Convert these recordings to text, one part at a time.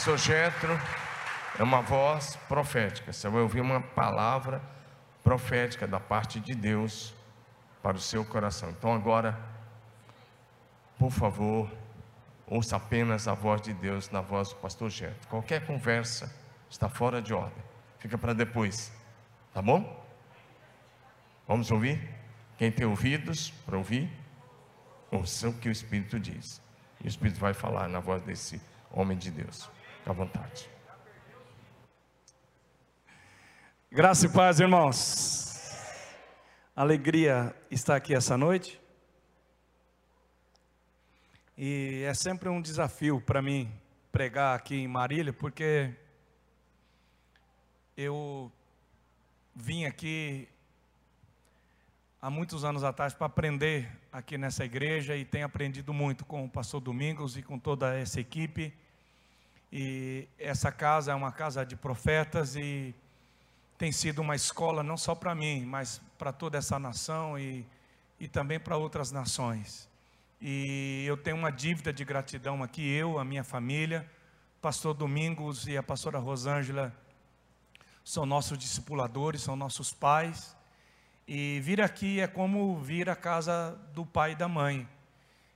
pastor Jetro é uma voz profética. Você vai ouvir uma palavra profética da parte de Deus para o seu coração. Então agora, por favor, ouça apenas a voz de Deus na voz do pastor Jetro. Qualquer conversa está fora de ordem. Fica para depois. Tá bom? Vamos ouvir? Quem tem ouvidos para ouvir, ouça o que o Espírito diz. E o Espírito vai falar na voz desse homem de Deus. À vontade. Graça e paz, irmãos. Alegria estar aqui essa noite. E é sempre um desafio para mim pregar aqui em Marília, porque eu vim aqui há muitos anos atrás para aprender aqui nessa igreja e tenho aprendido muito com o pastor Domingos e com toda essa equipe. E essa casa é uma casa de profetas e tem sido uma escola não só para mim, mas para toda essa nação e, e também para outras nações. E eu tenho uma dívida de gratidão aqui, eu, a minha família, pastor Domingos e a pastora Rosângela são nossos discipuladores, são nossos pais. E vir aqui é como vir à casa do pai e da mãe.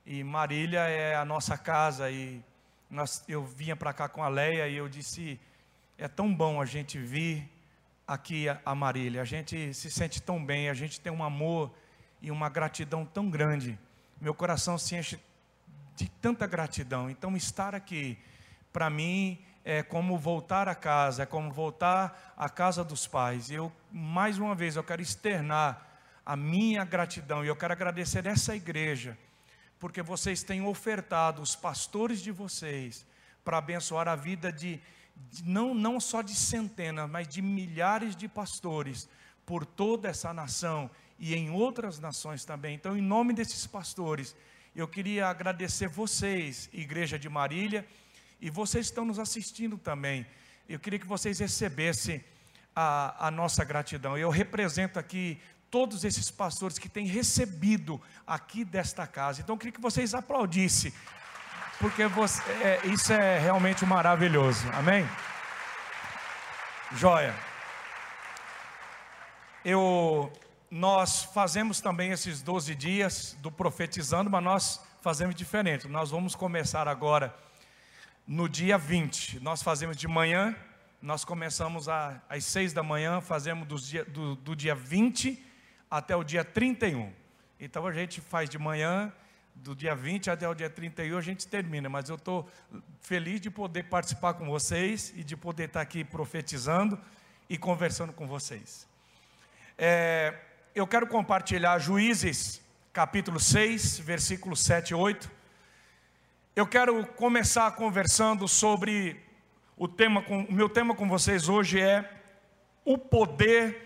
E Marília é a nossa casa e nós, eu vinha para cá com a Leia e eu disse: é tão bom a gente vir aqui a, Marília, a gente se sente tão bem, a gente tem um amor e uma gratidão tão grande. Meu coração se enche de tanta gratidão. Então, estar aqui, para mim, é como voltar a casa, é como voltar à casa dos pais. Eu, mais uma vez, eu quero externar a minha gratidão e eu quero agradecer essa igreja porque vocês têm ofertado os pastores de vocês para abençoar a vida de, de, não, não só de centenas, mas de milhares de pastores por toda essa nação e em outras nações também. Então, em nome desses pastores, eu queria agradecer vocês, Igreja de Marília, e vocês estão nos assistindo também. Eu queria que vocês recebessem a, a nossa gratidão. Eu represento aqui todos esses pastores que têm recebido aqui desta casa. Então eu queria que vocês aplaudissem, porque você, é, isso é realmente maravilhoso. Amém? Joia. Eu, nós fazemos também esses 12 dias do profetizando, mas nós fazemos diferente. Nós vamos começar agora no dia 20. Nós fazemos de manhã, nós começamos às 6 da manhã, fazemos do dia, do, do dia 20 até o dia 31. Então a gente faz de manhã, do dia 20 até o dia 31 a gente termina, mas eu estou feliz de poder participar com vocês e de poder estar aqui profetizando e conversando com vocês. É, eu quero compartilhar Juízes, capítulo 6, versículos 7 e 8. Eu quero começar conversando sobre o tema, com, o meu tema com vocês hoje é o poder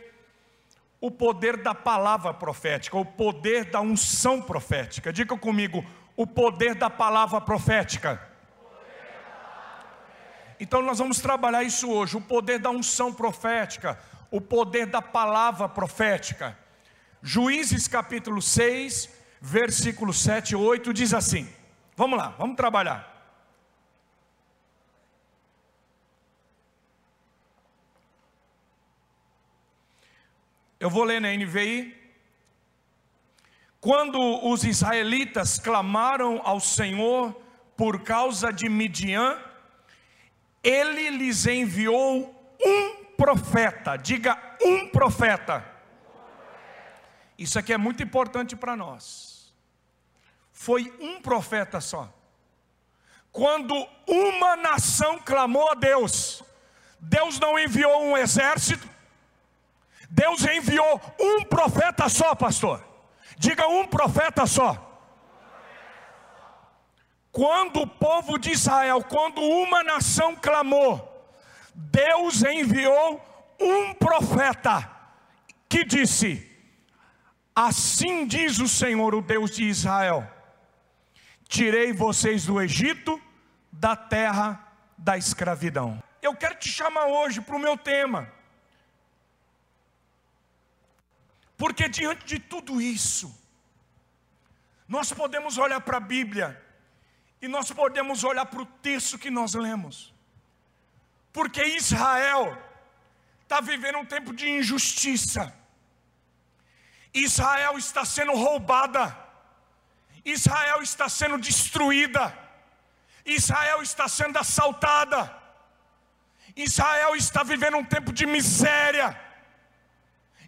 o poder da palavra profética, o poder da unção profética. Diga comigo, o poder da palavra profética. Então nós vamos trabalhar isso hoje, o poder da unção profética, o poder da palavra profética. Juízes capítulo 6, versículo 7 e 8 diz assim: Vamos lá, vamos trabalhar. Eu vou ler na NVI. Quando os israelitas clamaram ao Senhor por causa de Midian, ele lhes enviou um profeta. Diga um profeta. Isso aqui é muito importante para nós. Foi um profeta só. Quando uma nação clamou a Deus, Deus não enviou um exército, Deus enviou um profeta só, pastor. Diga um profeta só. Quando o povo de Israel, quando uma nação clamou, Deus enviou um profeta que disse: Assim diz o Senhor, o Deus de Israel: Tirei vocês do Egito, da terra da escravidão. Eu quero te chamar hoje para o meu tema Porque diante de tudo isso, nós podemos olhar para a Bíblia e nós podemos olhar para o texto que nós lemos. Porque Israel está vivendo um tempo de injustiça. Israel está sendo roubada. Israel está sendo destruída. Israel está sendo assaltada. Israel está vivendo um tempo de miséria.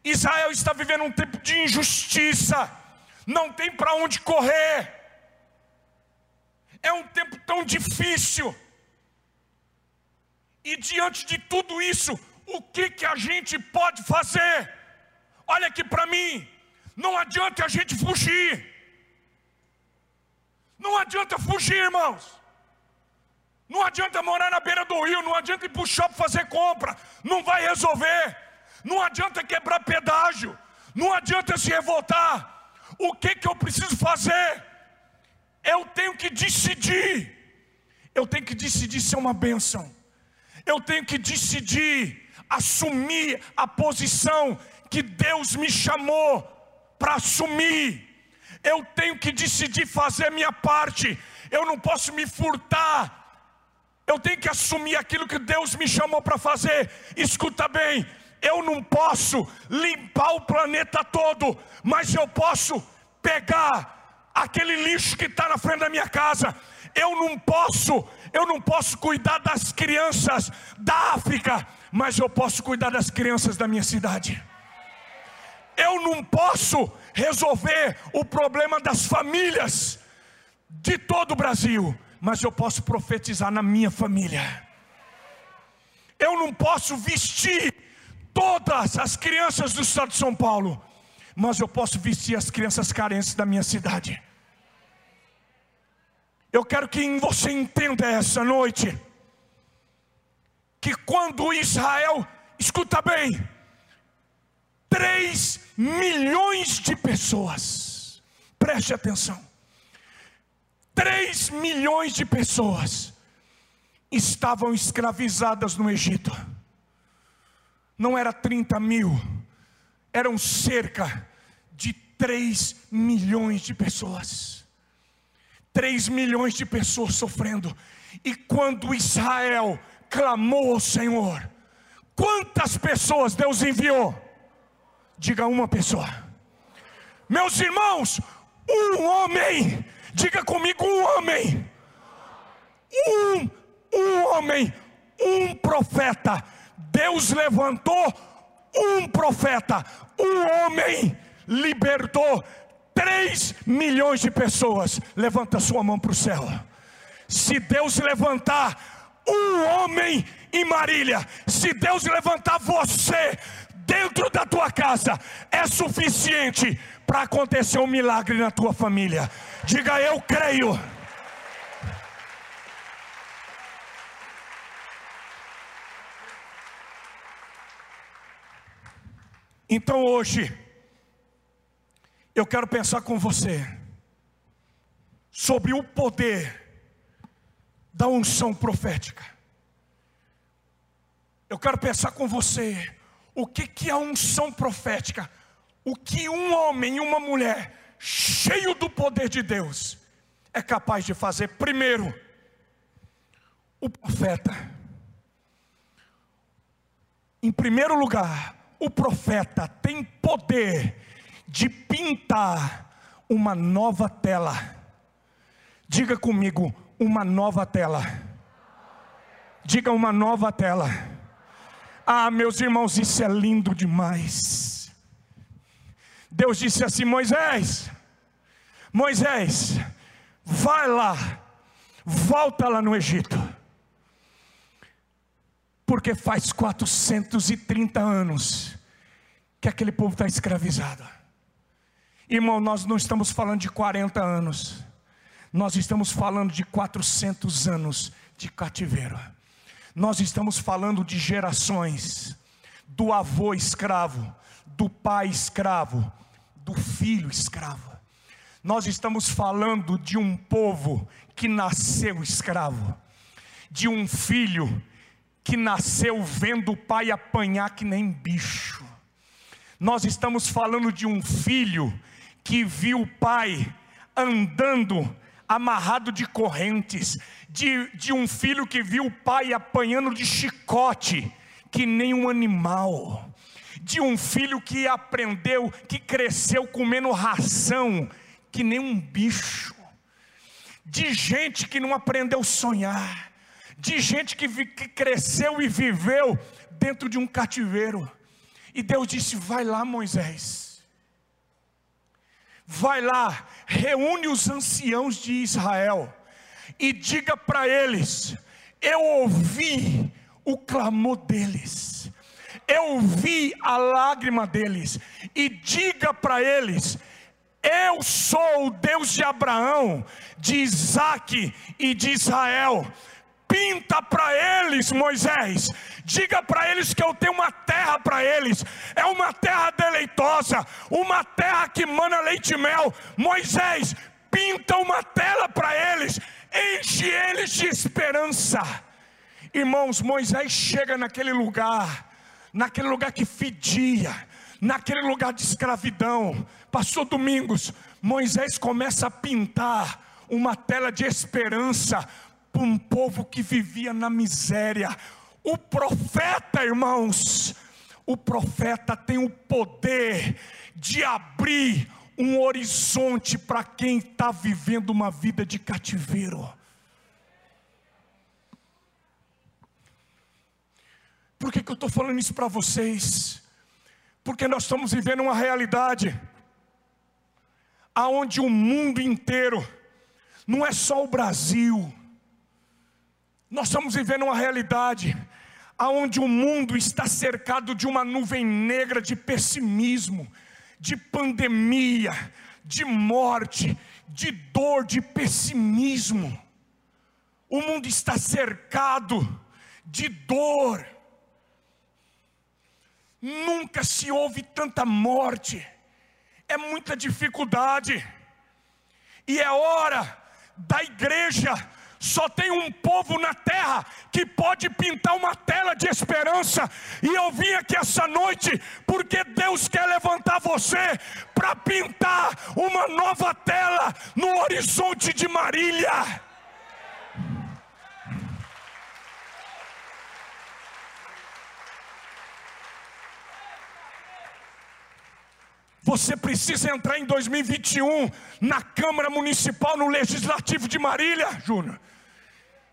Israel está vivendo um tempo de injustiça. Não tem para onde correr. É um tempo tão difícil. E diante de tudo isso, o que que a gente pode fazer? Olha aqui para mim. Não adianta a gente fugir. Não adianta fugir, irmãos. Não adianta morar na beira do rio, não adianta ir para o shopping fazer compra, não vai resolver. Não adianta quebrar pedágio, não adianta se revoltar. O que que eu preciso fazer? Eu tenho que decidir. Eu tenho que decidir ser uma bênção. Eu tenho que decidir assumir a posição que Deus me chamou para assumir. Eu tenho que decidir fazer a minha parte. Eu não posso me furtar. Eu tenho que assumir aquilo que Deus me chamou para fazer. Escuta bem, eu não posso limpar o planeta todo, mas eu posso pegar aquele lixo que está na frente da minha casa. Eu não posso, eu não posso cuidar das crianças da África, mas eu posso cuidar das crianças da minha cidade. Eu não posso resolver o problema das famílias de todo o Brasil, mas eu posso profetizar na minha família. Eu não posso vestir todas as crianças do estado de São Paulo, mas eu posso vestir as crianças carentes da minha cidade. Eu quero que você entenda essa noite que quando Israel, escuta bem, 3 milhões de pessoas, preste atenção, 3 milhões de pessoas estavam escravizadas no Egito, não era 30 mil, eram cerca de 3 milhões de pessoas. 3 milhões de pessoas sofrendo. E quando Israel clamou ao Senhor, quantas pessoas Deus enviou? Diga uma pessoa. Meus irmãos, um homem, diga comigo um homem. Um, um homem, um profeta. Deus levantou um profeta, um homem libertou 3 milhões de pessoas. Levanta sua mão para o céu. Se Deus levantar um homem em Marília, se Deus levantar você dentro da tua casa, é suficiente para acontecer um milagre na tua família. Diga eu creio. Então hoje, eu quero pensar com você sobre o poder da unção profética. Eu quero pensar com você o que, que é a unção profética, o que um homem e uma mulher cheio do poder de Deus é capaz de fazer. Primeiro, o profeta. Em primeiro lugar, o profeta tem poder de pintar uma nova tela. Diga comigo, uma nova tela. Diga uma nova tela. Ah, meus irmãos, isso é lindo demais. Deus disse assim: Moisés, Moisés, vai lá, volta lá no Egito, porque faz 430 anos que aquele povo está escravizado. Irmão, nós não estamos falando de 40 anos, nós estamos falando de 400 anos de cativeiro. Nós estamos falando de gerações, do avô escravo, do pai escravo, do filho escravo. Nós estamos falando de um povo que nasceu escravo, de um filho que nasceu vendo o pai apanhar que nem bicho. Nós estamos falando de um filho que viu o pai andando amarrado de correntes, de, de um filho que viu o pai apanhando de chicote, que nem um animal, de um filho que aprendeu, que cresceu comendo ração, que nem um bicho, de gente que não aprendeu a sonhar, de gente que, que cresceu e viveu dentro de um cativeiro. E Deus disse: Vai lá, Moisés, vai lá, reúne os anciãos de Israel e diga para eles: Eu ouvi o clamor deles, eu vi a lágrima deles, e diga para eles: Eu sou o Deus de Abraão, de Isaac e de Israel. Pinta para eles, Moisés, diga para eles que eu tenho uma terra para eles, é uma terra deleitosa, uma terra que mana leite e mel. Moisés, pinta uma tela para eles, enche eles de esperança. Irmãos, Moisés chega naquele lugar, naquele lugar que fedia, naquele lugar de escravidão. Passou domingos, Moisés começa a pintar uma tela de esperança para um povo que vivia na miséria. O profeta, irmãos, o profeta tem o poder de abrir um horizonte para quem está vivendo uma vida de cativeiro. Por que, que eu estou falando isso para vocês? Porque nós estamos vivendo uma realidade aonde o mundo inteiro, não é só o Brasil, nós estamos vivendo uma realidade aonde o mundo está cercado de uma nuvem negra de pessimismo, de pandemia, de morte, de dor, de pessimismo. O mundo está cercado de dor. Nunca se houve tanta morte, é muita dificuldade, e é hora da igreja só tem um povo na terra que pode pintar uma tela de esperança. E eu vim aqui essa noite porque Deus quer levantar você para pintar uma nova tela no horizonte de Marília. Você precisa entrar em 2021 na Câmara Municipal, no Legislativo de Marília, Júnior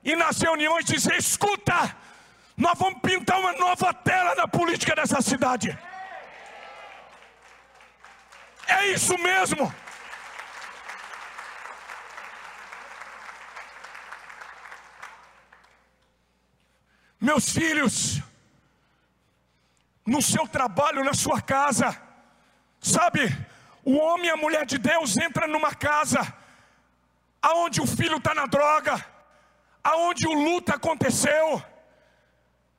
e nas reuniões dizer: escuta, nós vamos pintar uma nova tela na política dessa cidade. É isso mesmo. Meus filhos, no seu trabalho, na sua casa, sabe, o homem e a mulher de Deus entram numa casa, aonde o filho está na droga, aonde o luto aconteceu,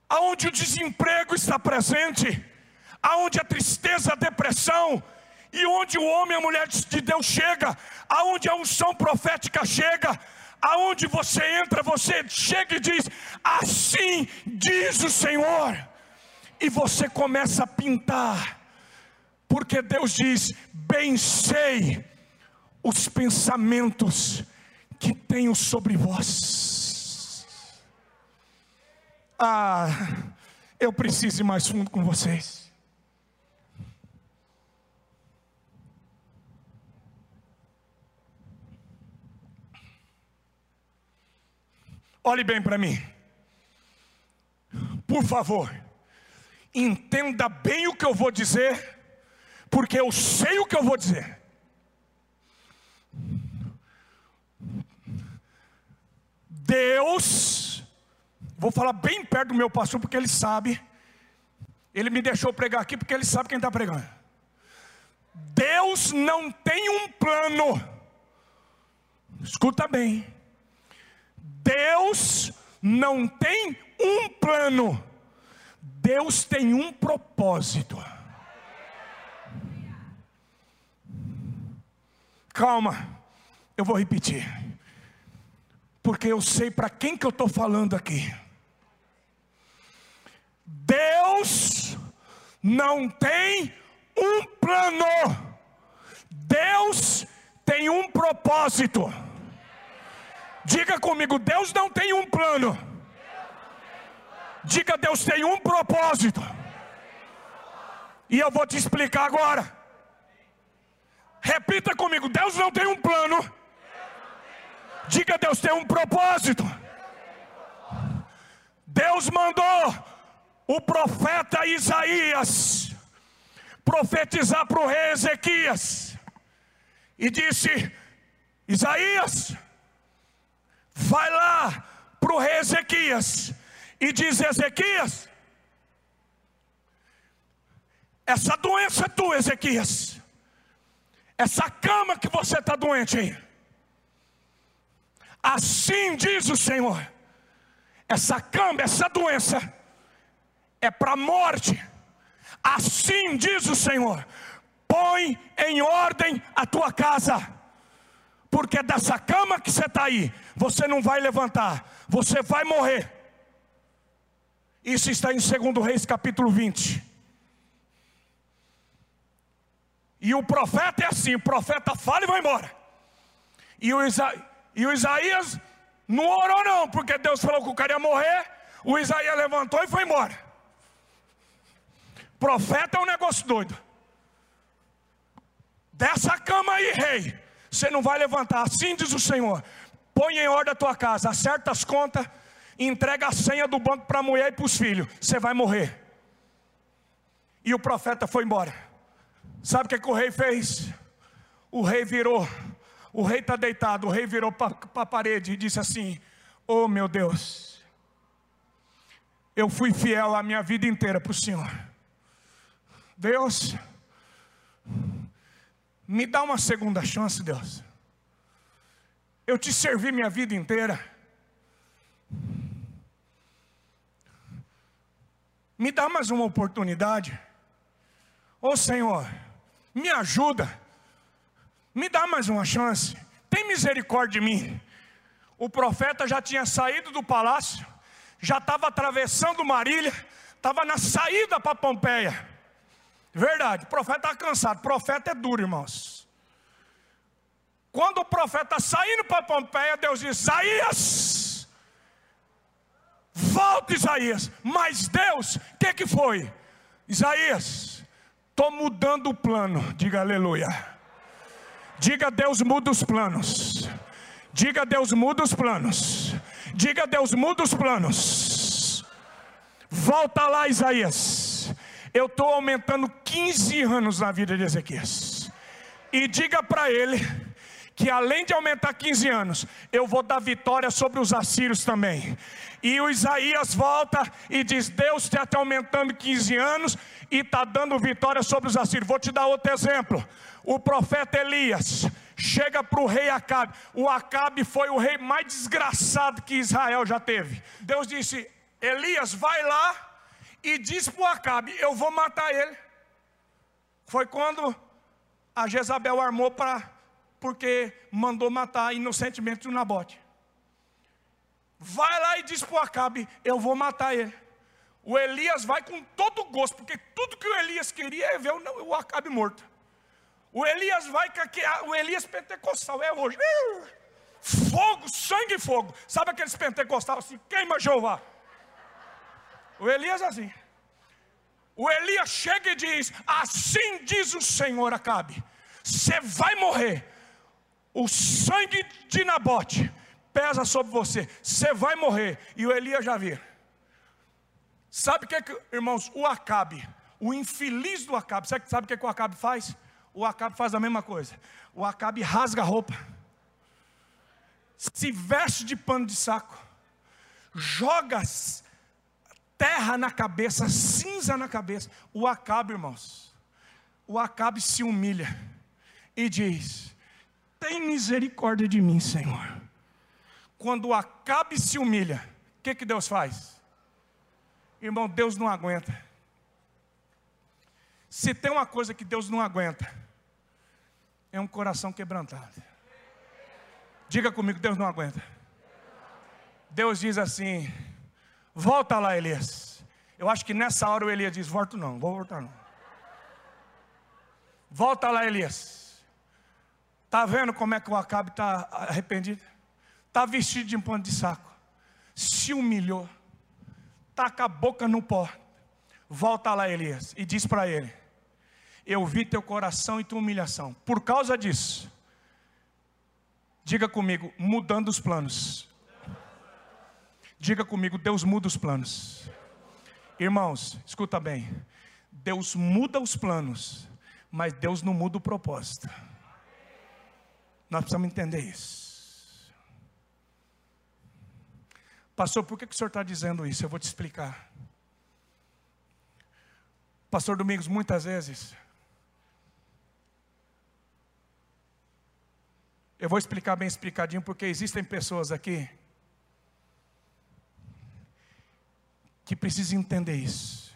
aonde o desemprego está presente, aonde a tristeza, a depressão, e onde o homem e a mulher de Deus chega, aonde a unção profética chega, aonde você entra, você chega e diz: Assim diz o Senhor, e você começa a pintar, porque Deus diz: Bem sei os pensamentos que tenho sobre vós ah, eu preciso ir mais fundo com vocês. Olhe bem para mim. Por favor, entenda bem o que eu vou dizer, porque eu sei o que eu vou dizer. Deus Vou falar bem perto do meu pastor, porque ele sabe. Ele me deixou pregar aqui porque ele sabe quem está pregando. Deus não tem um plano. Escuta bem. Deus não tem um plano. Deus tem um propósito. Calma, eu vou repetir. Porque eu sei para quem que eu estou falando aqui. Deus não tem um plano, Deus tem um propósito. Diga comigo, Deus não tem um plano. Diga, Deus tem um propósito. E eu vou te explicar agora. Repita comigo: Deus não tem um plano. Diga, Deus tem um propósito. Deus mandou o profeta Isaías profetizar para o rei Ezequias e disse: Isaías, vai lá para o rei Ezequias e diz: Ezequias, essa doença é tua, Ezequias, essa cama que você está doente assim diz o Senhor, essa cama, essa doença é para a morte, assim diz o Senhor, põe em ordem a tua casa. Porque dessa cama que você está aí, você não vai levantar, você vai morrer. Isso está em 2 Reis capítulo 20. E o profeta é assim: o profeta fala e vai embora. E o, Isa, e o Isaías não orou, não, porque Deus falou que o cara ia morrer. O Isaías levantou e foi embora. Profeta é um negócio doido. Dessa cama aí, rei, você não vai levantar, assim diz o Senhor. Põe em ordem a tua casa, acerta as contas, entrega a senha do banco para a mulher e para os filhos. Você vai morrer. E o profeta foi embora. Sabe o que, que o rei fez? O rei virou, o rei está deitado, o rei virou para a parede e disse assim: Oh meu Deus, eu fui fiel a minha vida inteira para o Senhor. Deus, me dá uma segunda chance, Deus. Eu te servi minha vida inteira. Me dá mais uma oportunidade. Ô Senhor, me ajuda. Me dá mais uma chance. Tem misericórdia de mim. O profeta já tinha saído do palácio, já estava atravessando Marília, estava na saída para Pompeia. Verdade, o profeta está cansado. O profeta é duro, irmãos. Quando o profeta está saindo para Pompeia, Deus diz: Isaías, volta, Isaías. Mas Deus, o que, que foi? Isaías, estou mudando o plano. Diga aleluia. Diga Deus muda os planos. Diga Deus muda os planos. Diga Deus muda os planos. Volta lá, Isaías eu estou aumentando 15 anos na vida de Ezequias. E diga para ele que além de aumentar 15 anos, eu vou dar vitória sobre os assírios também. E o Isaías volta e diz: Deus está te aumentando 15 anos e está dando vitória sobre os assírios. Vou te dar outro exemplo. O profeta Elias chega para o rei Acabe. O Acabe foi o rei mais desgraçado que Israel já teve. Deus disse: Elias, vai lá e disse para o Acabe: Eu vou matar ele. Foi quando a Jezabel armou para, porque mandou matar inocentemente o Nabote. Vai lá e diz para o Acabe: Eu vou matar ele. O Elias vai com todo gosto, porque tudo que o Elias queria é ver o Acabe morto. O Elias vai com o Elias pentecostal é hoje. Fogo, sangue e fogo. Sabe aqueles pentecostais assim, queima Jeová. O Elias é assim. O Elias chega e diz: Assim diz o Senhor Acabe: Você vai morrer. O sangue de Nabote pesa sobre você. Você vai morrer. E o Elias já vê. Sabe o que, que, irmãos, o Acabe, o infeliz do Acabe, sabe, sabe o que, que o Acabe faz? O Acabe faz a mesma coisa. O Acabe rasga a roupa, se veste de pano de saco, joga terra na cabeça, cinza na cabeça. O Acabe, irmãos, o Acabe se humilha e diz: Tem misericórdia de mim, Senhor. Quando Acabe se humilha, o que, que Deus faz? Irmão, Deus não aguenta. Se tem uma coisa que Deus não aguenta, é um coração quebrantado. Diga comigo, Deus não aguenta. Deus diz assim: Volta lá, Elias. Eu acho que nessa hora o Elias diz: Volto não, vou voltar não. Volta lá, Elias. Está vendo como é que o Acabe está arrependido? Está vestido de pano de saco, se humilhou, com a boca no pó. Volta lá, Elias, e diz para ele: Eu vi teu coração e tua humilhação. Por causa disso, diga comigo, mudando os planos. Diga comigo, Deus muda os planos. Irmãos, escuta bem. Deus muda os planos, mas Deus não muda o propósito. Nós precisamos entender isso. Pastor, por que, que o senhor está dizendo isso? Eu vou te explicar. Pastor Domingos, muitas vezes, eu vou explicar bem explicadinho, porque existem pessoas aqui que precisam entender isso.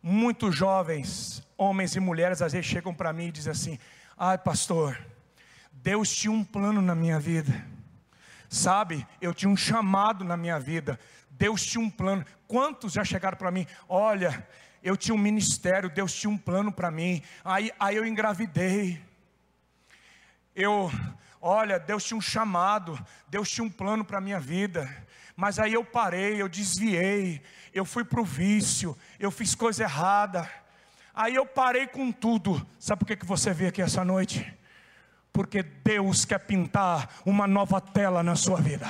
Muitos jovens, homens e mulheres, às vezes chegam para mim e dizem assim: ai, pastor, Deus tinha um plano na minha vida. Sabe, eu tinha um chamado na minha vida. Deus tinha um plano. Quantos já chegaram para mim? Olha, eu tinha um ministério, Deus tinha um plano para mim. Aí, aí eu engravidei. Eu, olha, Deus tinha um chamado, Deus tinha um plano para minha vida. Mas aí eu parei, eu desviei, eu fui para o vício, eu fiz coisa errada. Aí eu parei com tudo. Sabe por que, que você veio aqui essa noite? Porque Deus quer pintar uma nova tela na sua vida.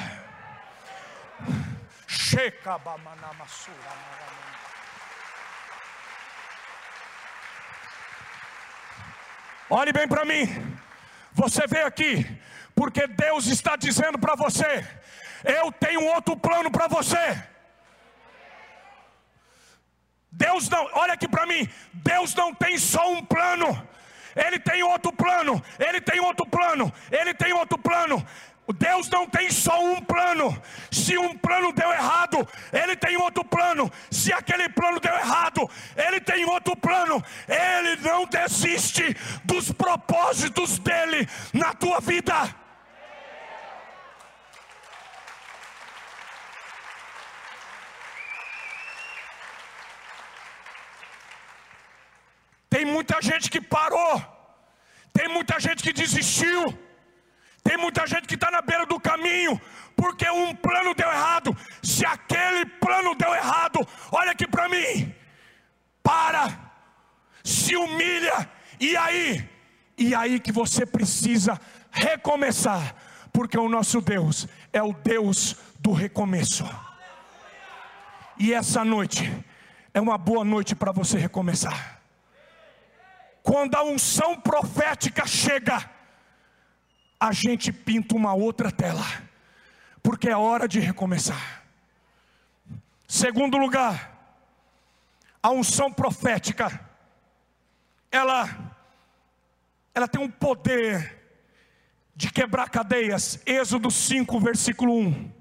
Olhe bem para mim. Você veio aqui porque Deus está dizendo para você: eu tenho outro plano para você. Deus não, olha aqui para mim. Deus não tem só um plano. Ele tem outro plano, ele tem outro plano, ele tem outro plano. Deus não tem só um plano. Se um plano deu errado, Ele tem outro plano. Se aquele plano deu errado, Ele tem outro plano. Ele não desiste dos propósitos dele na tua vida. Tem muita gente que parou, tem muita gente que desistiu, tem muita gente que está na beira do caminho, porque um plano deu errado. Se aquele plano deu errado, olha aqui para mim, para, se humilha, e aí? E aí que você precisa recomeçar, porque o nosso Deus é o Deus do recomeço. E essa noite é uma boa noite para você recomeçar. Quando a unção profética chega, a gente pinta uma outra tela, porque é hora de recomeçar. Segundo lugar, a unção profética, ela, ela tem um poder de quebrar cadeias. Êxodo 5, versículo 1.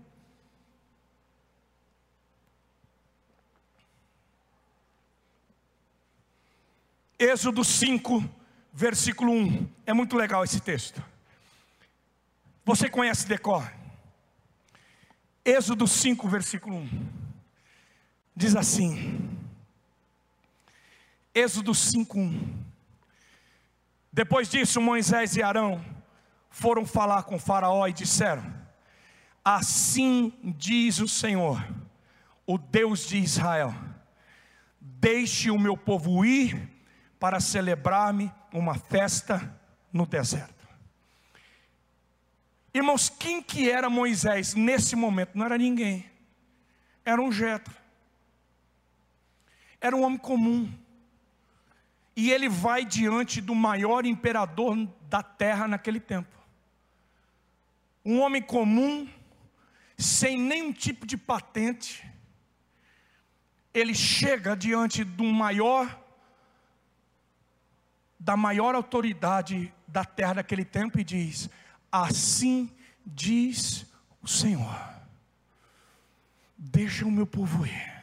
Êxodo 5, versículo 1. É muito legal esse texto. Você conhece decor? Êxodo 5, versículo 1. Diz assim: Êxodo 5, 1. Depois disso, Moisés e Arão foram falar com Faraó e disseram: Assim diz o Senhor, o Deus de Israel: Deixe o meu povo ir para celebrar-me uma festa no deserto. Irmãos, quem que era Moisés nesse momento? Não era ninguém. Era um Jetro. Era um homem comum. E ele vai diante do maior imperador da terra naquele tempo. Um homem comum, sem nenhum tipo de patente. Ele chega diante do maior da maior autoridade da terra daquele tempo e diz: Assim diz o Senhor, deixa o meu povo ir.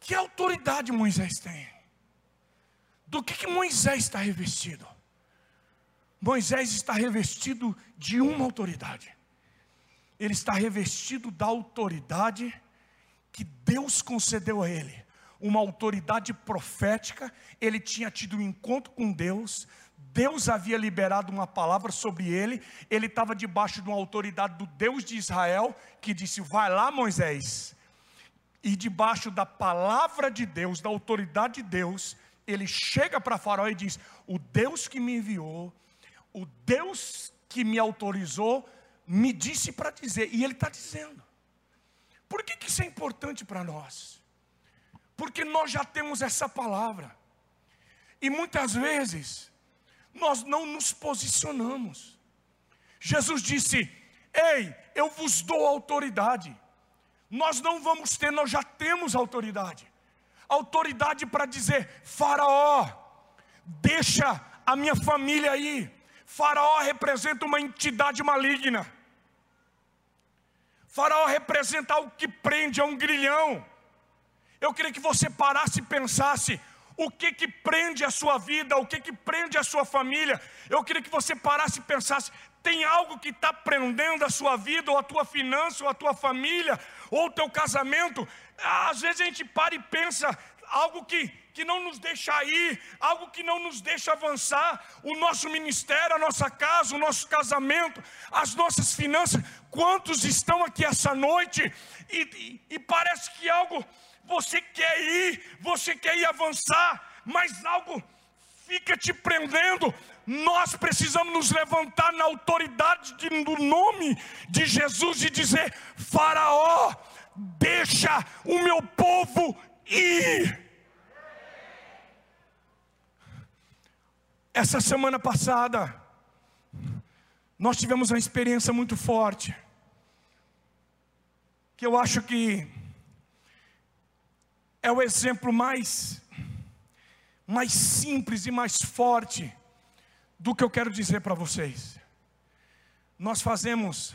Que autoridade Moisés tem? Do que, que Moisés está revestido? Moisés está revestido de uma autoridade. Ele está revestido da autoridade que Deus concedeu a ele uma autoridade profética, ele tinha tido um encontro com Deus, Deus havia liberado uma palavra sobre ele, ele estava debaixo de uma autoridade do Deus de Israel, que disse: Vai lá, Moisés. E debaixo da palavra de Deus, da autoridade de Deus, ele chega para Faraó e diz: O Deus que me enviou, o Deus que me autorizou, me disse para dizer, e ele está dizendo. Por que, que isso é importante para nós? Porque nós já temos essa palavra, e muitas vezes, nós não nos posicionamos. Jesus disse: Ei, eu vos dou autoridade. Nós não vamos ter, nós já temos autoridade. Autoridade para dizer: Faraó, deixa a minha família aí. Faraó representa uma entidade maligna. Faraó representa algo que prende, é um grilhão. Eu queria que você parasse e pensasse: o que que prende a sua vida, o que que prende a sua família. Eu queria que você parasse e pensasse: tem algo que está prendendo a sua vida, ou a tua finança, ou a tua família, ou o teu casamento. Às vezes a gente para e pensa algo que, que não nos deixa ir, algo que não nos deixa avançar, o nosso ministério, a nossa casa, o nosso casamento, as nossas finanças. Quantos estão aqui essa noite e, e, e parece que algo você quer ir, você quer ir avançar, mas algo fica te prendendo. Nós precisamos nos levantar na autoridade de, no nome de Jesus e dizer: Faraó, deixa o meu povo ir. Essa semana passada, nós tivemos uma experiência muito forte, que eu acho que é o exemplo mais, mais simples e mais forte do que eu quero dizer para vocês. Nós fazemos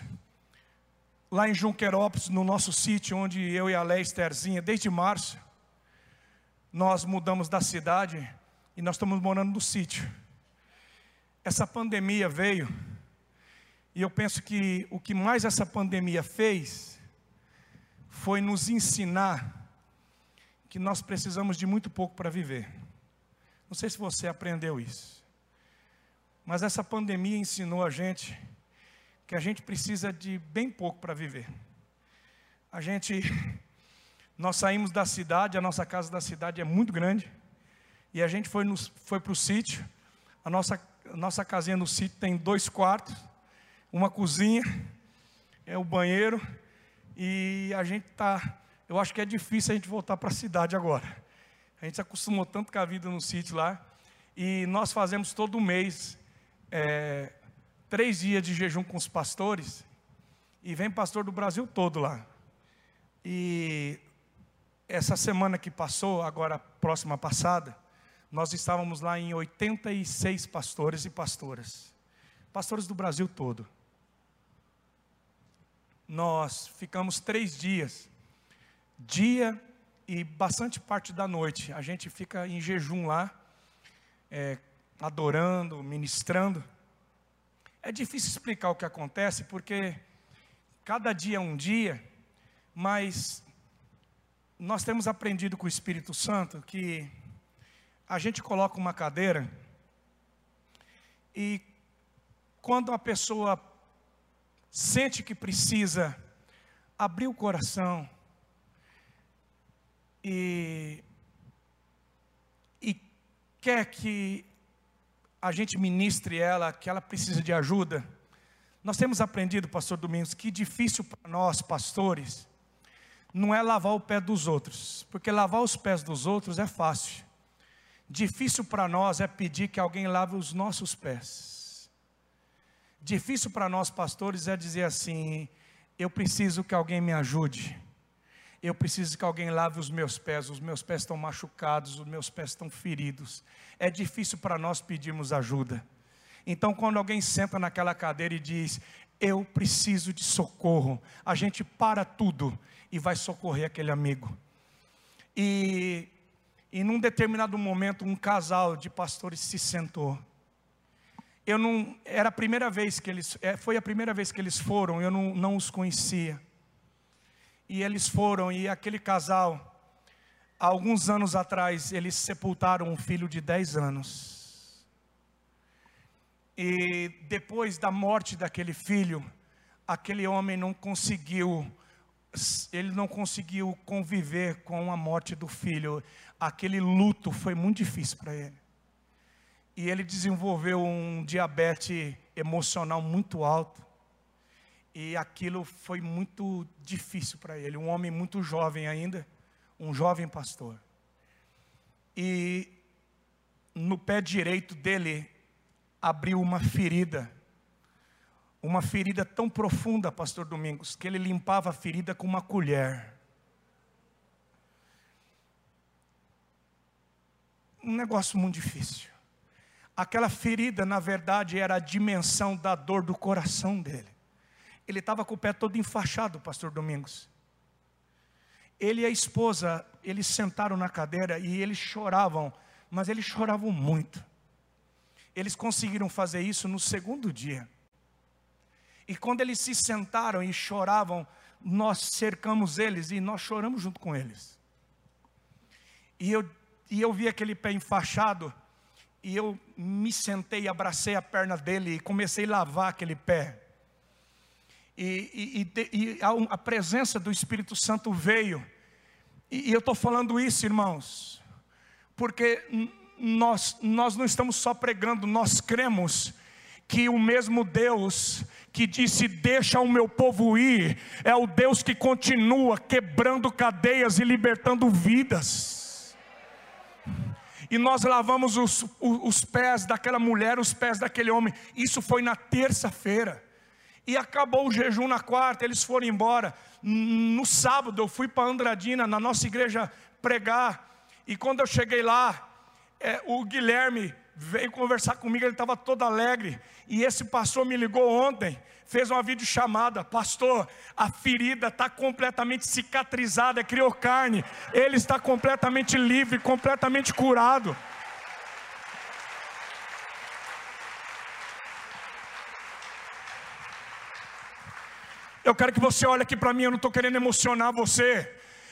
lá em Junquerópolis, no nosso sítio, onde eu e a Léa desde março, nós mudamos da cidade e nós estamos morando no sítio. Essa pandemia veio, e eu penso que o que mais essa pandemia fez foi nos ensinar que nós precisamos de muito pouco para viver. Não sei se você aprendeu isso. Mas essa pandemia ensinou a gente que a gente precisa de bem pouco para viver. A gente nós saímos da cidade, a nossa casa da cidade é muito grande, e a gente foi, foi para o sítio. A nossa, a nossa casinha no sítio tem dois quartos, uma cozinha, é o banheiro, e a gente está eu acho que é difícil a gente voltar para a cidade agora. A gente se acostumou tanto com a vida no sítio lá. E nós fazemos todo mês é, três dias de jejum com os pastores. E vem pastor do Brasil todo lá. E essa semana que passou, agora próxima passada, nós estávamos lá em 86 pastores e pastoras. Pastores do Brasil todo. Nós ficamos três dias dia e bastante parte da noite. A gente fica em jejum lá, é, adorando, ministrando. É difícil explicar o que acontece, porque cada dia é um dia, mas nós temos aprendido com o Espírito Santo que a gente coloca uma cadeira e quando uma pessoa sente que precisa abrir o coração, e, e quer que a gente ministre ela, que ela precisa de ajuda, nós temos aprendido, pastor Domingos, que difícil para nós, pastores, não é lavar o pé dos outros, porque lavar os pés dos outros é fácil. Difícil para nós é pedir que alguém lave os nossos pés. Difícil para nós, pastores, é dizer assim: eu preciso que alguém me ajude. Eu preciso que alguém lave os meus pés, os meus pés estão machucados, os meus pés estão feridos. É difícil para nós pedirmos ajuda. Então, quando alguém senta naquela cadeira e diz, eu preciso de socorro, a gente para tudo e vai socorrer aquele amigo. E, e num determinado momento, um casal de pastores se sentou. Eu não, era a primeira vez que eles, é, foi a primeira vez que eles foram, eu não, não os conhecia. E eles foram, e aquele casal, alguns anos atrás, eles sepultaram um filho de 10 anos. E depois da morte daquele filho, aquele homem não conseguiu, ele não conseguiu conviver com a morte do filho. Aquele luto foi muito difícil para ele. E ele desenvolveu um diabetes emocional muito alto. E aquilo foi muito difícil para ele. Um homem muito jovem ainda, um jovem pastor. E no pé direito dele abriu uma ferida. Uma ferida tão profunda, pastor Domingos, que ele limpava a ferida com uma colher. Um negócio muito difícil. Aquela ferida, na verdade, era a dimensão da dor do coração dele. Ele estava com o pé todo enfaixado, pastor Domingos. Ele e a esposa, eles sentaram na cadeira e eles choravam, mas eles choravam muito. Eles conseguiram fazer isso no segundo dia. E quando eles se sentaram e choravam, nós cercamos eles e nós choramos junto com eles. E eu, e eu vi aquele pé enfaixado, e eu me sentei, abracei a perna dele e comecei a lavar aquele pé. E, e, e, e a, presença do Espírito Santo veio. E, eu estou falando isso, irmãos, porque nós, nós não estamos só pregando, nós cremos que o mesmo Deus que disse: Deixa o meu povo ir, é o Deus que continua quebrando cadeias e libertando vidas. E nós lavamos os, os, os pés daquela mulher, os pés daquele homem. Isso foi na terça-feira. E acabou o jejum na quarta, eles foram embora. No sábado eu fui para Andradina, na nossa igreja, pregar. E quando eu cheguei lá, é, o Guilherme veio conversar comigo, ele estava todo alegre. E esse pastor me ligou ontem, fez uma videochamada. Pastor, a ferida está completamente cicatrizada, criou carne. Ele está completamente livre, completamente curado. Eu quero que você olhe aqui para mim, eu não estou querendo emocionar você.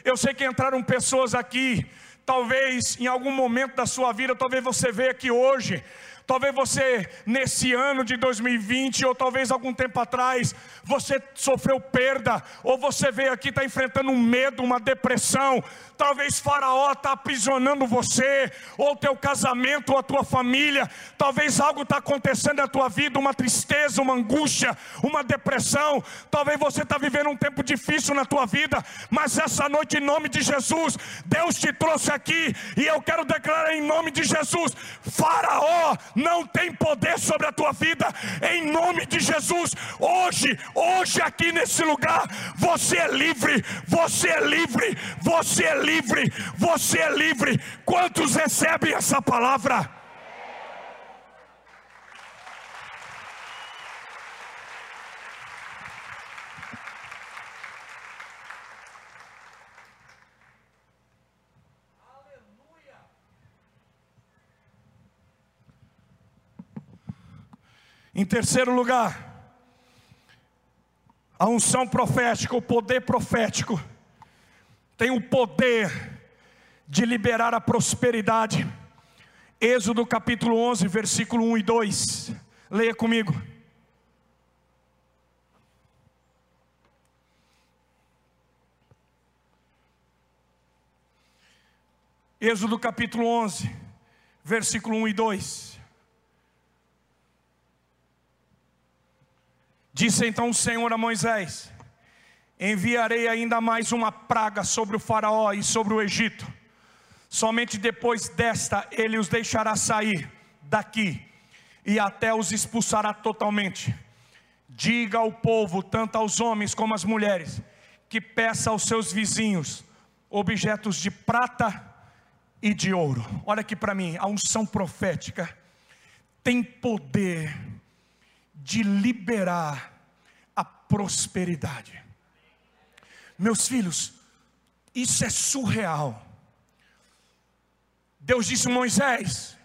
Eu sei que entraram pessoas aqui Talvez em algum momento da sua vida, talvez você veja aqui hoje, talvez você nesse ano de 2020, ou talvez algum tempo atrás, você sofreu perda, ou você veio aqui está enfrentando um medo, uma depressão, talvez Faraó está aprisionando você, ou teu casamento, ou a tua família, talvez algo está acontecendo na tua vida, uma tristeza, uma angústia, uma depressão, talvez você está vivendo um tempo difícil na tua vida, mas essa noite, em nome de Jesus, Deus te trouxe aqui, e eu quero declarar em nome de Jesus: Faraó não tem poder sobre a tua vida, em nome de Jesus. Hoje, hoje aqui nesse lugar, você é livre, você é livre, você é livre, você é livre. Quantos recebem essa palavra? Em terceiro lugar, a unção profética, o poder profético, tem o poder de liberar a prosperidade. Êxodo capítulo 11, versículo 1 e 2. Leia comigo. Êxodo capítulo 11, versículo 1 e 2. Disse então o Senhor a Moisés: Enviarei ainda mais uma praga sobre o Faraó e sobre o Egito. Somente depois desta ele os deixará sair daqui e até os expulsará totalmente. Diga ao povo, tanto aos homens como às mulheres, que peça aos seus vizinhos objetos de prata e de ouro. Olha aqui para mim, a unção profética tem poder de liberar prosperidade. Meus filhos, isso é surreal. Deus disse Moisés: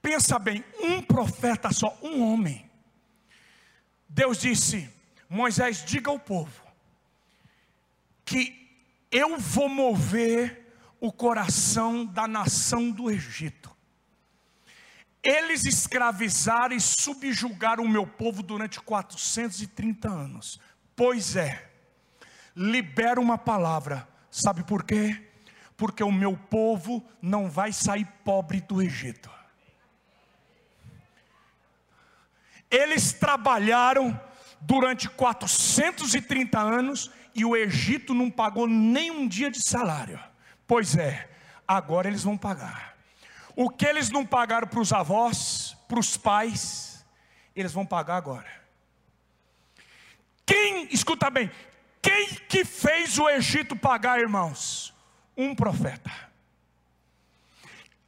pensa bem, um profeta só, um homem. Deus disse: Moisés, diga ao povo que eu vou mover o coração da nação do Egito Eles escravizaram e subjugaram o meu povo durante 430 anos. Pois é, libera uma palavra, sabe por quê? Porque o meu povo não vai sair pobre do Egito. Eles trabalharam durante 430 anos e o Egito não pagou nem um dia de salário. Pois é, agora eles vão pagar. O que eles não pagaram para os avós, para os pais, eles vão pagar agora. Quem, escuta bem, quem que fez o Egito pagar, irmãos? Um profeta.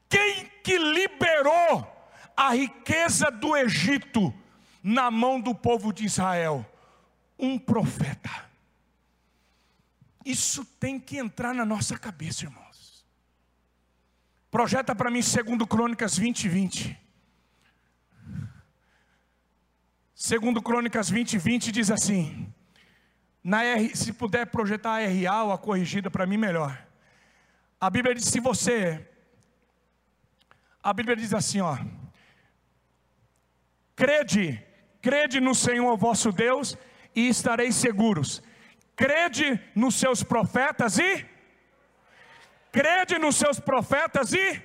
Quem que liberou a riqueza do Egito na mão do povo de Israel? Um profeta. Isso tem que entrar na nossa cabeça, irmão. Projeta para mim segundo Crônicas 20, 20. Segundo Crônicas 20, 20 diz assim. Na R, se puder projetar a RA ou a corrigida para mim melhor. A Bíblia diz se você A Bíblia diz assim, ó: Crede, crede no Senhor vosso Deus e estareis seguros. Crede nos seus profetas e crede nos seus profetas e.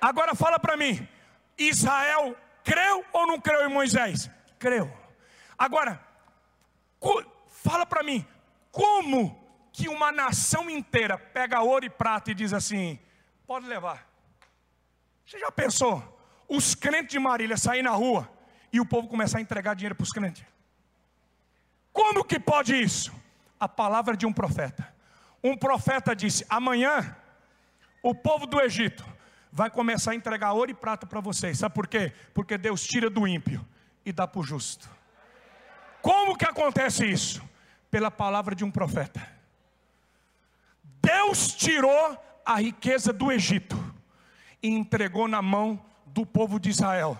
Agora fala para mim: Israel creu ou não creu em Moisés? Creu. Agora, fala para mim: como que uma nação inteira pega ouro e prata e diz assim: pode levar? Você já pensou? Os crentes de Marília saírem na rua e o povo começar a entregar dinheiro para os crentes? Como que pode isso? A palavra de um profeta um profeta disse: amanhã o povo do Egito vai começar a entregar ouro e prata para vocês. Sabe por quê? Porque Deus tira do ímpio e dá para o justo. Como que acontece isso? Pela palavra de um profeta. Deus tirou a riqueza do Egito e entregou na mão do povo de Israel,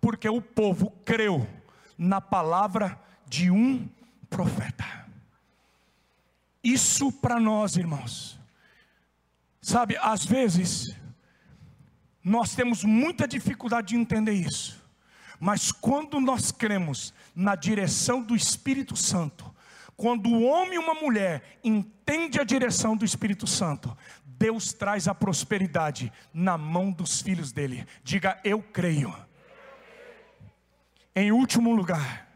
porque o povo creu na palavra de um profeta. Isso para nós, irmãos. Sabe, às vezes, nós temos muita dificuldade de entender isso. Mas quando nós cremos na direção do Espírito Santo, quando o homem e uma mulher entende a direção do Espírito Santo, Deus traz a prosperidade na mão dos filhos dele. Diga, eu creio. Em último lugar,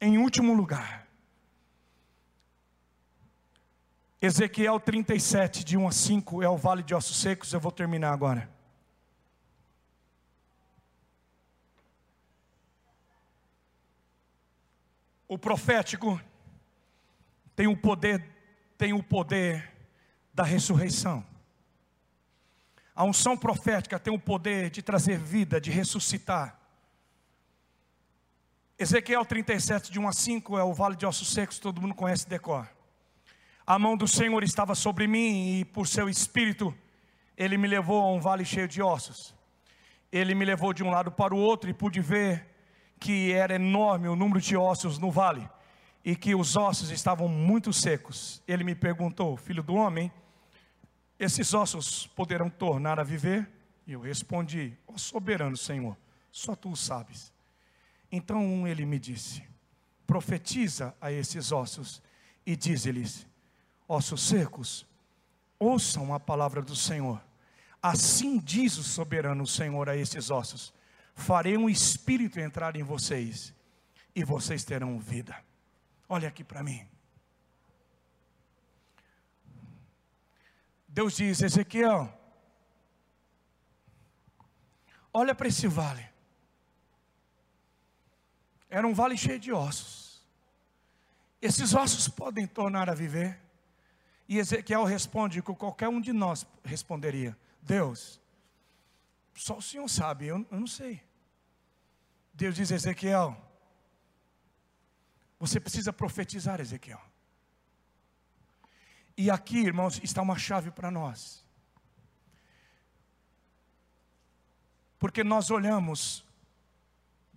em último lugar, Ezequiel 37, de 1 a 5, é o vale de ossos secos, eu vou terminar agora. O profético tem o poder, tem o poder da ressurreição. A unção profética tem o poder de trazer vida, de ressuscitar. Ezequiel 37, de 1 a 5, é o vale de ossos secos, todo mundo conhece decor. A mão do Senhor estava sobre mim e por seu espírito ele me levou a um vale cheio de ossos. Ele me levou de um lado para o outro e pude ver que era enorme o número de ossos no vale e que os ossos estavam muito secos. Ele me perguntou: Filho do homem, esses ossos poderão tornar a viver? E eu respondi: Ó soberano Senhor, só tu o sabes. Então ele me disse: Profetiza a esses ossos e diz-lhes: ossos secos, ouçam a palavra do Senhor. Assim diz o soberano Senhor a esses ossos: farei um espírito entrar em vocês, e vocês terão vida. Olha aqui para mim. Deus diz, Ezequiel, olha para esse vale. Era um vale cheio de ossos. Esses ossos podem tornar a viver. E Ezequiel responde que qualquer um de nós responderia: Deus, só o Senhor sabe, eu, eu não sei. Deus diz: Ezequiel, você precisa profetizar, Ezequiel. E aqui, irmãos, está uma chave para nós. Porque nós olhamos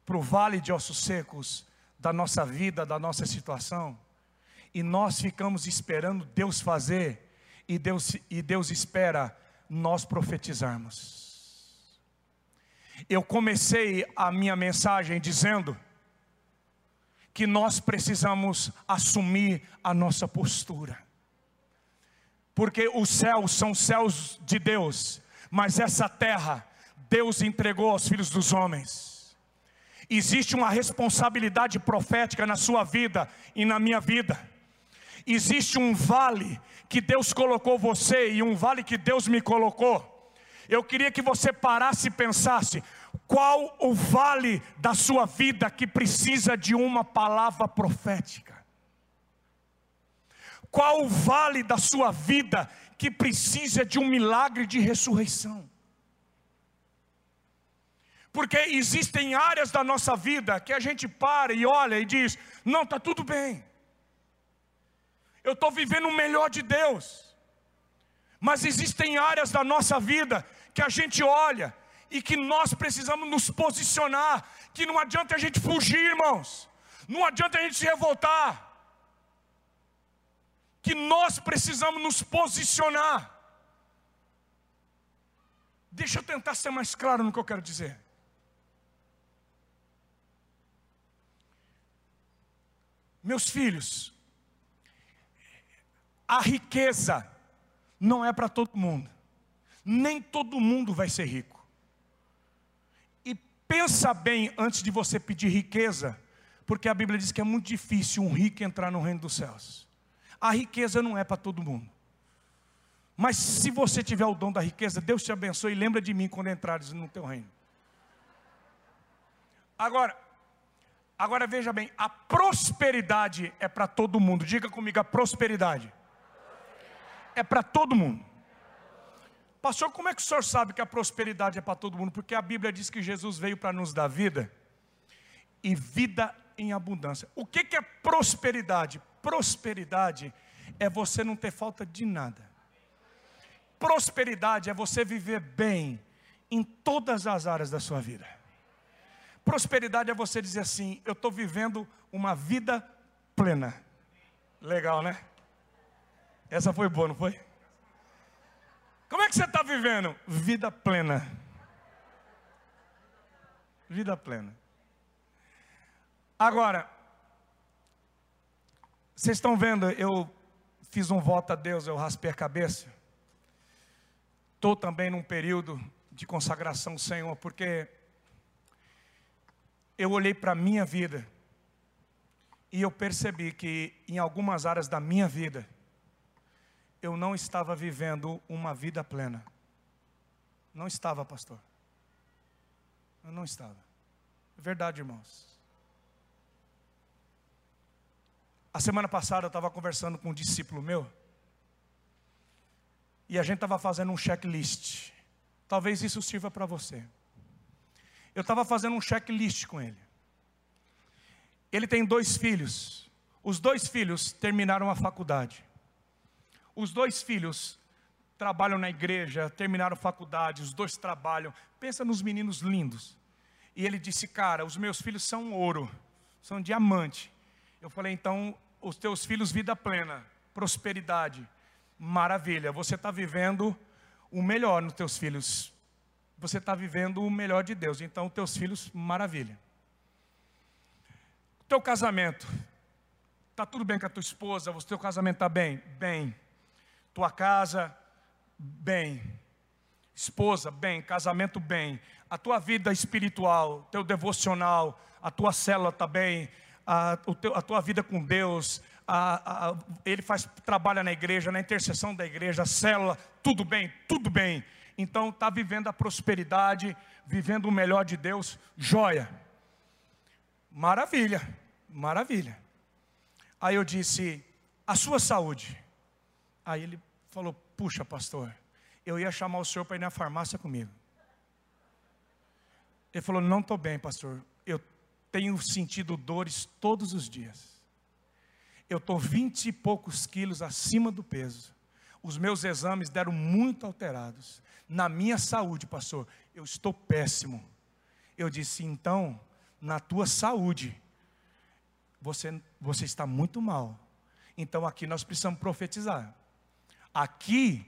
para o vale de ossos secos da nossa vida, da nossa situação, e nós ficamos esperando Deus fazer, e Deus, e Deus espera nós profetizarmos. Eu comecei a minha mensagem dizendo que nós precisamos assumir a nossa postura. Porque os céus são céus de Deus, mas essa terra Deus entregou aos filhos dos homens. Existe uma responsabilidade profética na sua vida e na minha vida. Existe um vale que Deus colocou você e um vale que Deus me colocou. Eu queria que você parasse e pensasse: qual o vale da sua vida que precisa de uma palavra profética? Qual o vale da sua vida que precisa de um milagre de ressurreição? Porque existem áreas da nossa vida que a gente para e olha e diz: não, está tudo bem, eu estou vivendo o melhor de Deus. Mas existem áreas da nossa vida que a gente olha e que nós precisamos nos posicionar, que não adianta a gente fugir, irmãos, não adianta a gente se revoltar, que nós precisamos nos posicionar. Deixa eu tentar ser mais claro no que eu quero dizer. Meus filhos, a riqueza não é para todo mundo, nem todo mundo vai ser rico. Pensa bem antes de você pedir riqueza, porque a Bíblia diz que é muito difícil um rico entrar no reino dos céus. A riqueza não é para todo mundo. Mas se você tiver o dom da riqueza, Deus te abençoe e lembra de mim quando entrares no teu reino. Agora, agora veja bem, a prosperidade é para todo mundo. Diga comigo, a prosperidade é para todo mundo. Pastor, como é que o senhor sabe que a prosperidade é para todo mundo? Porque a Bíblia diz que Jesus veio para nos dar vida e vida em abundância. O que, que é prosperidade? Prosperidade é você não ter falta de nada. Prosperidade é você viver bem em todas as áreas da sua vida. Prosperidade é você dizer assim: eu estou vivendo uma vida plena. Legal, né? Essa foi boa, não foi? Como é que você está vivendo? Vida plena. Vida plena. Agora, vocês estão vendo, eu fiz um voto a Deus, eu raspei a cabeça. Estou também num período de consagração, Senhor, porque eu olhei para a minha vida e eu percebi que em algumas áreas da minha vida, eu não estava vivendo uma vida plena. Não estava, pastor. Eu não estava. É verdade, irmãos. A semana passada eu estava conversando com um discípulo meu. E a gente estava fazendo um checklist. Talvez isso sirva para você. Eu estava fazendo um checklist com ele. Ele tem dois filhos. Os dois filhos terminaram a faculdade. Os dois filhos trabalham na igreja, terminaram faculdade, os dois trabalham. Pensa nos meninos lindos. E ele disse: Cara, os meus filhos são ouro, são diamante. Eu falei: Então, os teus filhos, vida plena, prosperidade, maravilha. Você está vivendo o melhor nos teus filhos. Você está vivendo o melhor de Deus. Então, teus filhos, maravilha. Teu casamento, está tudo bem com a tua esposa? O teu casamento está bem? Bem tua casa, bem. Esposa, bem. Casamento, bem. A tua vida espiritual, teu devocional, a tua célula está bem. A, teu, a, tua vida com Deus. A, a, ele faz trabalha na igreja, na intercessão da igreja, célula, tudo bem, tudo bem. Então está vivendo a prosperidade, vivendo o melhor de Deus, joia. Maravilha, maravilha. Aí eu disse, a sua saúde. Aí ele falou: Puxa, pastor, eu ia chamar o senhor para ir na farmácia comigo. Ele falou: Não estou bem, pastor. Eu tenho sentido dores todos os dias. Eu estou vinte e poucos quilos acima do peso. Os meus exames deram muito alterados. Na minha saúde, pastor, eu estou péssimo. Eu disse: Então, na tua saúde, você, você está muito mal. Então aqui nós precisamos profetizar. Aqui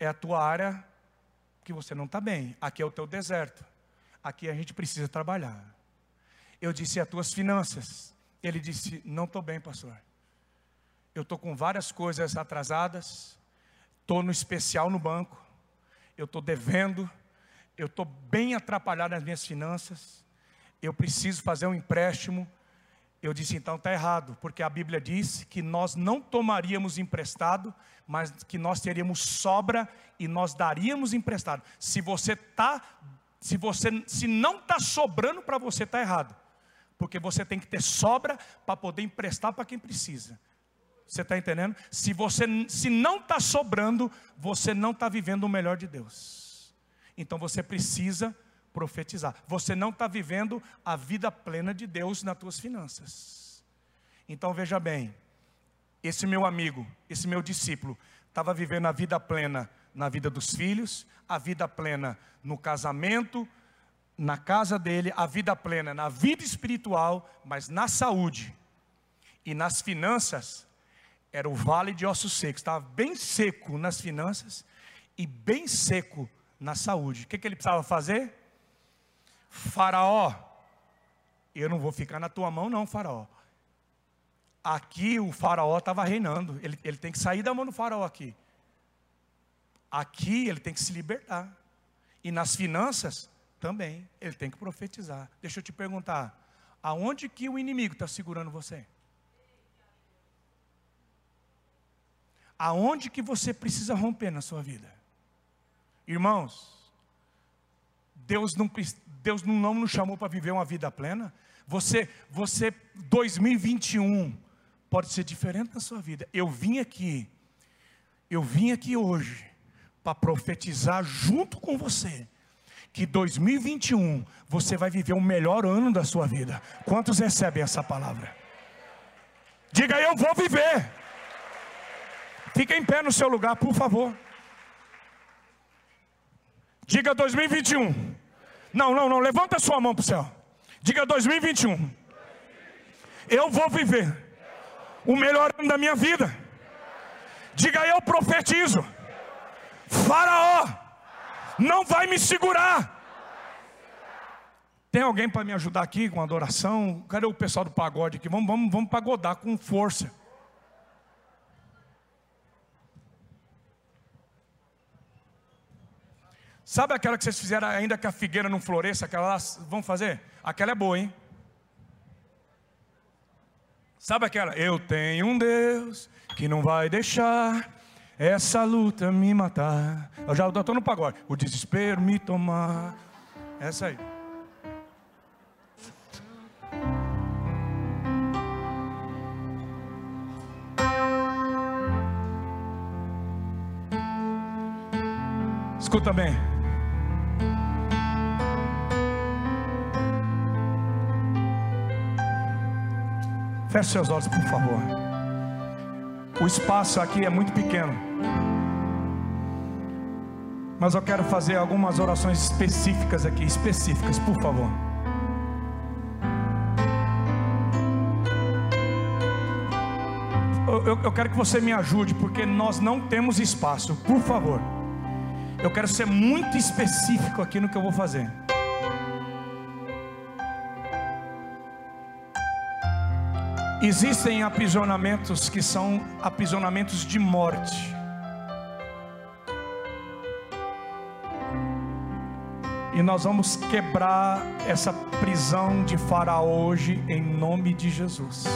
é a tua área que você não está bem. Aqui é o teu deserto. aqui a gente precisa trabalhar. Eu disse: as tuas finanças? Ele disse: não estou bem, pastor. Eu estou com várias coisas atrasadas, estou no especial no banco, eu estou devendo, eu estou bem atrapalhado nas minhas finanças, eu preciso fazer um empréstimo. Eu disse, então está errado, porque a Bíblia diz que nós não tomaríamos emprestado, mas que nós teríamos sobra e nós daríamos emprestado. Se você está, se você se não está sobrando para você, está errado. Porque você tem que ter sobra para poder emprestar para quem precisa. Você está entendendo? Se você se não está sobrando, você não está vivendo o melhor de Deus. Então você precisa profetizar. Você não está vivendo a vida plena de Deus nas tuas finanças. Então veja bem, esse meu amigo, esse meu discípulo, estava vivendo a vida plena na vida dos filhos, a vida plena no casamento, na casa dele, a vida plena na vida espiritual, mas na saúde e nas finanças, era o vale de ossos secos, estava bem seco nas finanças e bem seco na saúde. O que, que ele precisava fazer? Faraó, eu não vou ficar na tua mão, não, Faraó. Aqui o Faraó estava reinando, ele, ele tem que sair da mão do Faraó aqui. Aqui ele tem que se libertar. E nas finanças também, ele tem que profetizar. Deixa eu te perguntar: aonde que o inimigo está segurando você? aonde que você precisa romper na sua vida. Irmãos, Deus não, Deus não nos chamou para viver uma vida plena. Você, você 2021 pode ser diferente na sua vida. Eu vim aqui, eu vim aqui hoje para profetizar junto com você que 2021 você vai viver o melhor ano da sua vida. Quantos recebem essa palavra? Diga eu vou viver. Fica em pé no seu lugar, por favor. Diga 2021. Não, não, não. Levanta sua mão para o céu. Diga 2021. Eu vou viver o melhor ano da minha vida. Diga eu profetizo. Faraó não vai me segurar. Tem alguém para me ajudar aqui com adoração? Cadê o pessoal do pagode aqui? Vamos, vamos, vamos pagodar com força. Sabe aquela que vocês fizeram ainda que a figueira não floresça? Aquela lá, vão fazer? Aquela é boa, hein? Sabe aquela? Eu tenho um Deus que não vai deixar essa luta me matar. Eu já estou no pagode. O desespero me tomar. Essa aí. Escuta bem. Feche seus olhos, por favor. O espaço aqui é muito pequeno. Mas eu quero fazer algumas orações específicas aqui, específicas, por favor. Eu, eu, quero que você me ajude, porque nós não temos espaço, por favor. Eu quero ser muito específico aqui no que eu vou fazer. Existem aprisionamentos que são aprisionamentos de morte. E nós vamos quebrar essa prisão de Faraó hoje em nome de Jesus.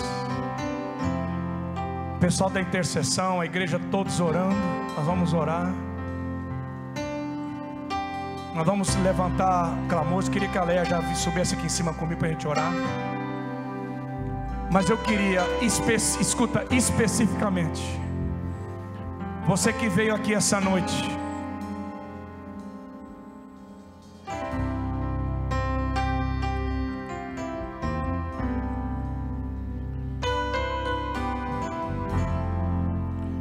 Pessoal da intercessão, a igreja todos orando, nós vamos orar. Nós vamos levantar clamor. Eu queria que a Leia já subisse aqui em cima comigo para a gente orar. Mas eu queria, espe escuta especificamente, você que veio aqui essa noite,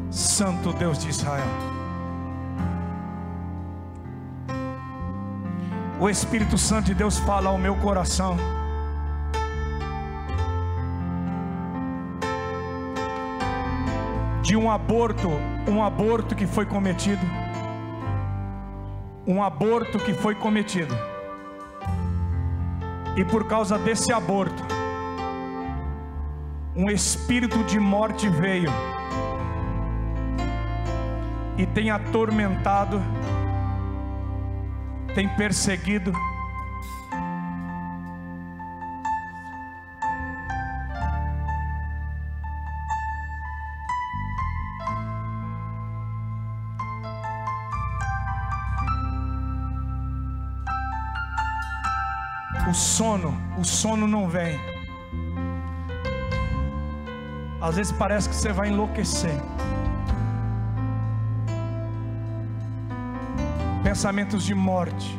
Santo Deus de Israel, o Espírito Santo de Deus fala ao meu coração. De um aborto, um aborto que foi cometido, um aborto que foi cometido. E por causa desse aborto, um espírito de morte veio e tem atormentado, tem perseguido. Sono, não vem. Às vezes parece que você vai enlouquecer. Pensamentos de morte.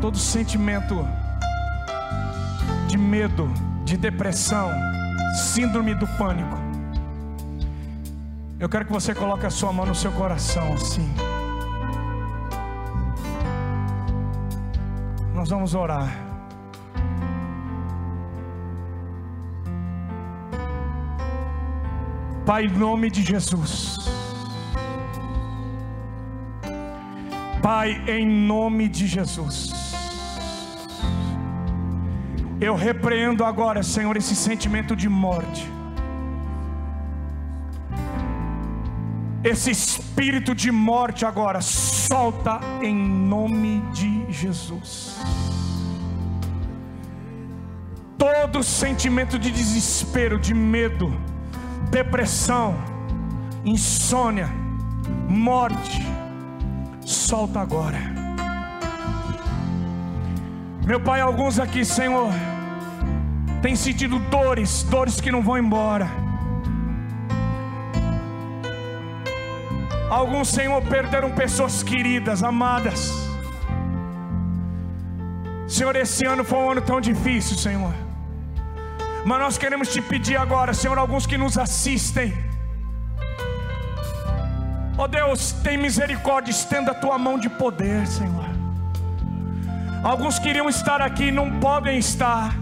Todo sentimento de medo, de depressão, síndrome do pânico. Eu quero que você coloque a sua mão no seu coração assim. Nós vamos orar. Pai, em nome de Jesus. Pai, em nome de Jesus. Eu repreendo agora, Senhor, esse sentimento de morte. Esse espírito de morte agora, solta em nome de Jesus. Todo sentimento de desespero, de medo, depressão, insônia, morte, solta agora. Meu Pai, alguns aqui, Senhor, têm sentido dores, dores que não vão embora Alguns, Senhor, perderam pessoas queridas, amadas. Senhor, esse ano foi um ano tão difícil, Senhor. Mas nós queremos te pedir agora, Senhor, alguns que nos assistem. Oh Deus, tem misericórdia, estenda a tua mão de poder, Senhor. Alguns queriam estar aqui não podem estar,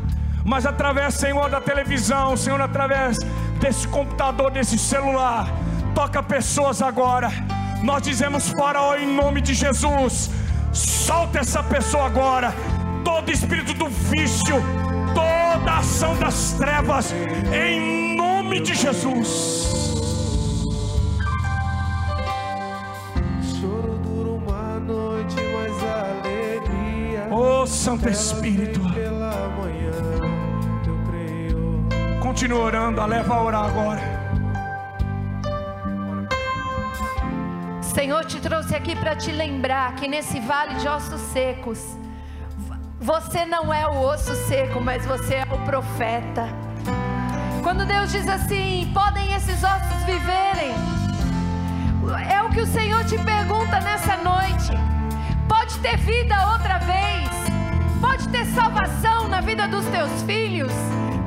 mas através, Senhor, da televisão, Senhor, através desse computador, desse celular, toca pessoas agora. Nós dizemos fora ó, em nome de Jesus. Solta essa pessoa agora. Todo espírito do vício, toda ação das trevas, em nome de Jesus. Santo Espírito. Continua orando, leva a orar agora. Senhor te trouxe aqui para te lembrar que nesse vale de ossos secos, você não é o osso seco, mas você é o profeta. Quando Deus diz assim: podem esses ossos viverem, é o que o Senhor te pergunta nessa noite. Pode ter vida outra vez, pode ter salvação na vida dos teus filhos,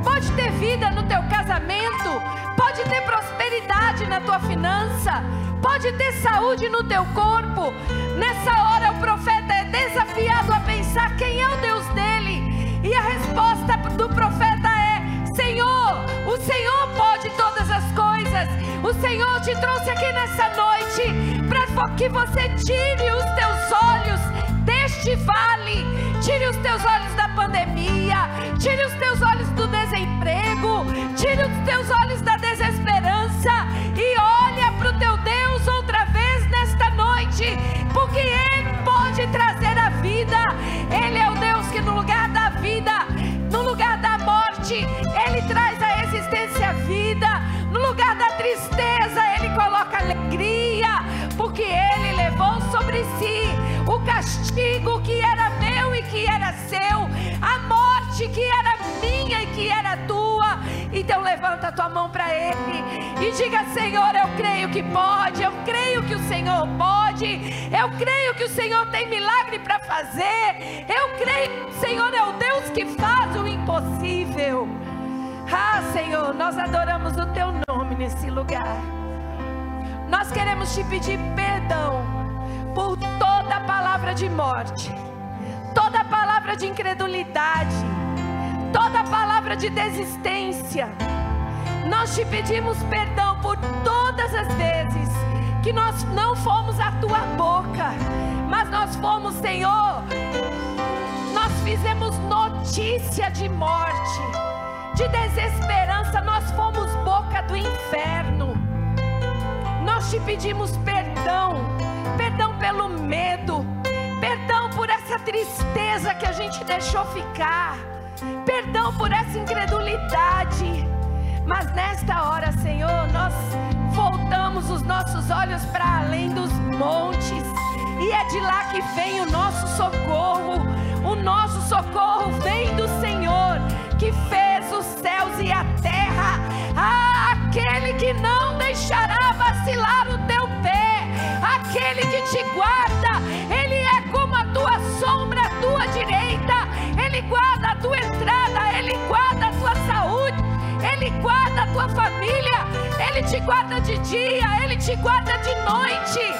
pode ter vida no teu casamento, pode ter prosperidade na tua finança pode ter saúde no teu corpo. Nessa hora, o profeta é desafiado a pensar quem é o Deus dele. E a resposta do profeta é: Senhor, o Senhor pode todas as coisas. O Senhor te trouxe aqui nessa noite para que você tire os teus olhos deste vale, tire os teus olhos da pandemia, tire os teus olhos do desemprego, tire os teus olhos da desesperança e olha para o teu Deus porque Ele pode trazer a vida. Ele é o Deus que no lugar da vida, no lugar da morte, Ele traz a existência a vida. No lugar da tristeza, Ele coloca alegria, porque Ele levou sobre si o castigo que era que era seu, a morte que era minha e que era tua. Então levanta a tua mão para Ele e diga: Senhor, eu creio que pode, eu creio que o Senhor pode, eu creio que o Senhor tem milagre para fazer, eu creio que o Senhor é o Deus que faz o impossível. Ah, Senhor, nós adoramos o Teu nome nesse lugar. Nós queremos te pedir perdão por toda palavra de morte, toda palavra de incredulidade, toda palavra de desistência. Nós te pedimos perdão por todas as vezes que nós não fomos a tua boca, mas nós fomos, Senhor, nós fizemos notícia de morte, de desesperança, nós fomos boca do inferno. Nós te pedimos perdão, perdão pelo medo, perdão por essa tristeza que a gente deixou ficar, perdão por essa incredulidade. Mas nesta hora, Senhor, nós voltamos os nossos olhos para além dos montes, e é de lá que vem o nosso socorro. O nosso socorro vem do Senhor, que fez os céus e a terra. Ah, aquele que não deixará vacilar o teu pé, aquele que te guarda, tua sombra à tua direita, ele guarda a tua entrada, ele guarda a tua saúde, ele guarda a tua família, ele te guarda de dia, ele te guarda de noite.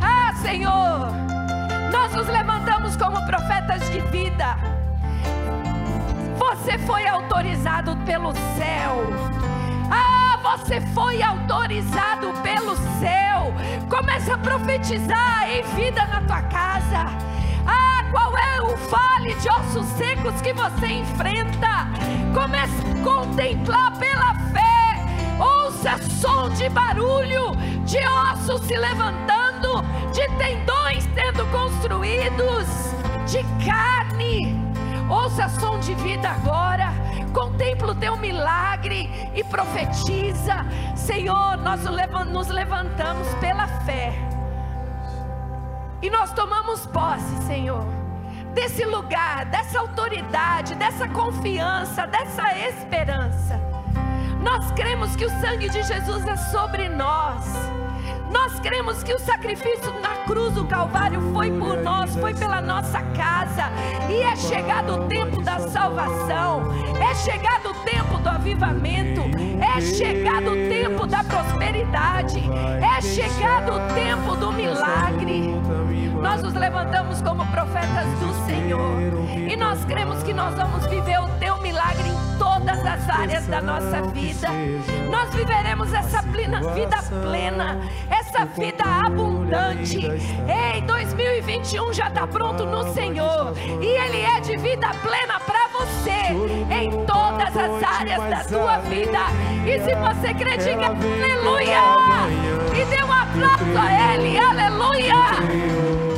Ah, Senhor, nós nos levantamos como profetas de vida. Você foi autorizado pelo céu. Ah, você foi autorizado pelo céu. Começa a profetizar em vida na tua casa. Ah, qual é o vale de ossos secos que você enfrenta? Comece a contemplar pela fé. Ouça som de barulho, de ossos se levantando, de tendões sendo construídos, de carne. Ouça som de vida agora. Contempla o teu milagre e profetiza. Senhor, nós nos levantamos pela fé. E nós tomamos posse, Senhor, desse lugar, dessa autoridade, dessa confiança, dessa esperança. Nós cremos que o sangue de Jesus é sobre nós. Nós cremos que o sacrifício na cruz do Calvário foi por nós, foi pela nossa casa. E é chegado o tempo da salvação, é chegado o tempo do avivamento, é chegado o tempo da prosperidade, é chegado o tempo do milagre. Nós nos levantamos como profetas do Senhor e nós cremos que nós vamos viver o teu milagre em todas as áreas da nossa vida. Nós viveremos essa plena, vida plena, essa vida abundante. Ei, 2021 já está pronto no Senhor. E Ele é de vida plena para você, em todas as áreas da sua vida. E se você crê, diga aleluia! E dê um aplauso a Ele, aleluia!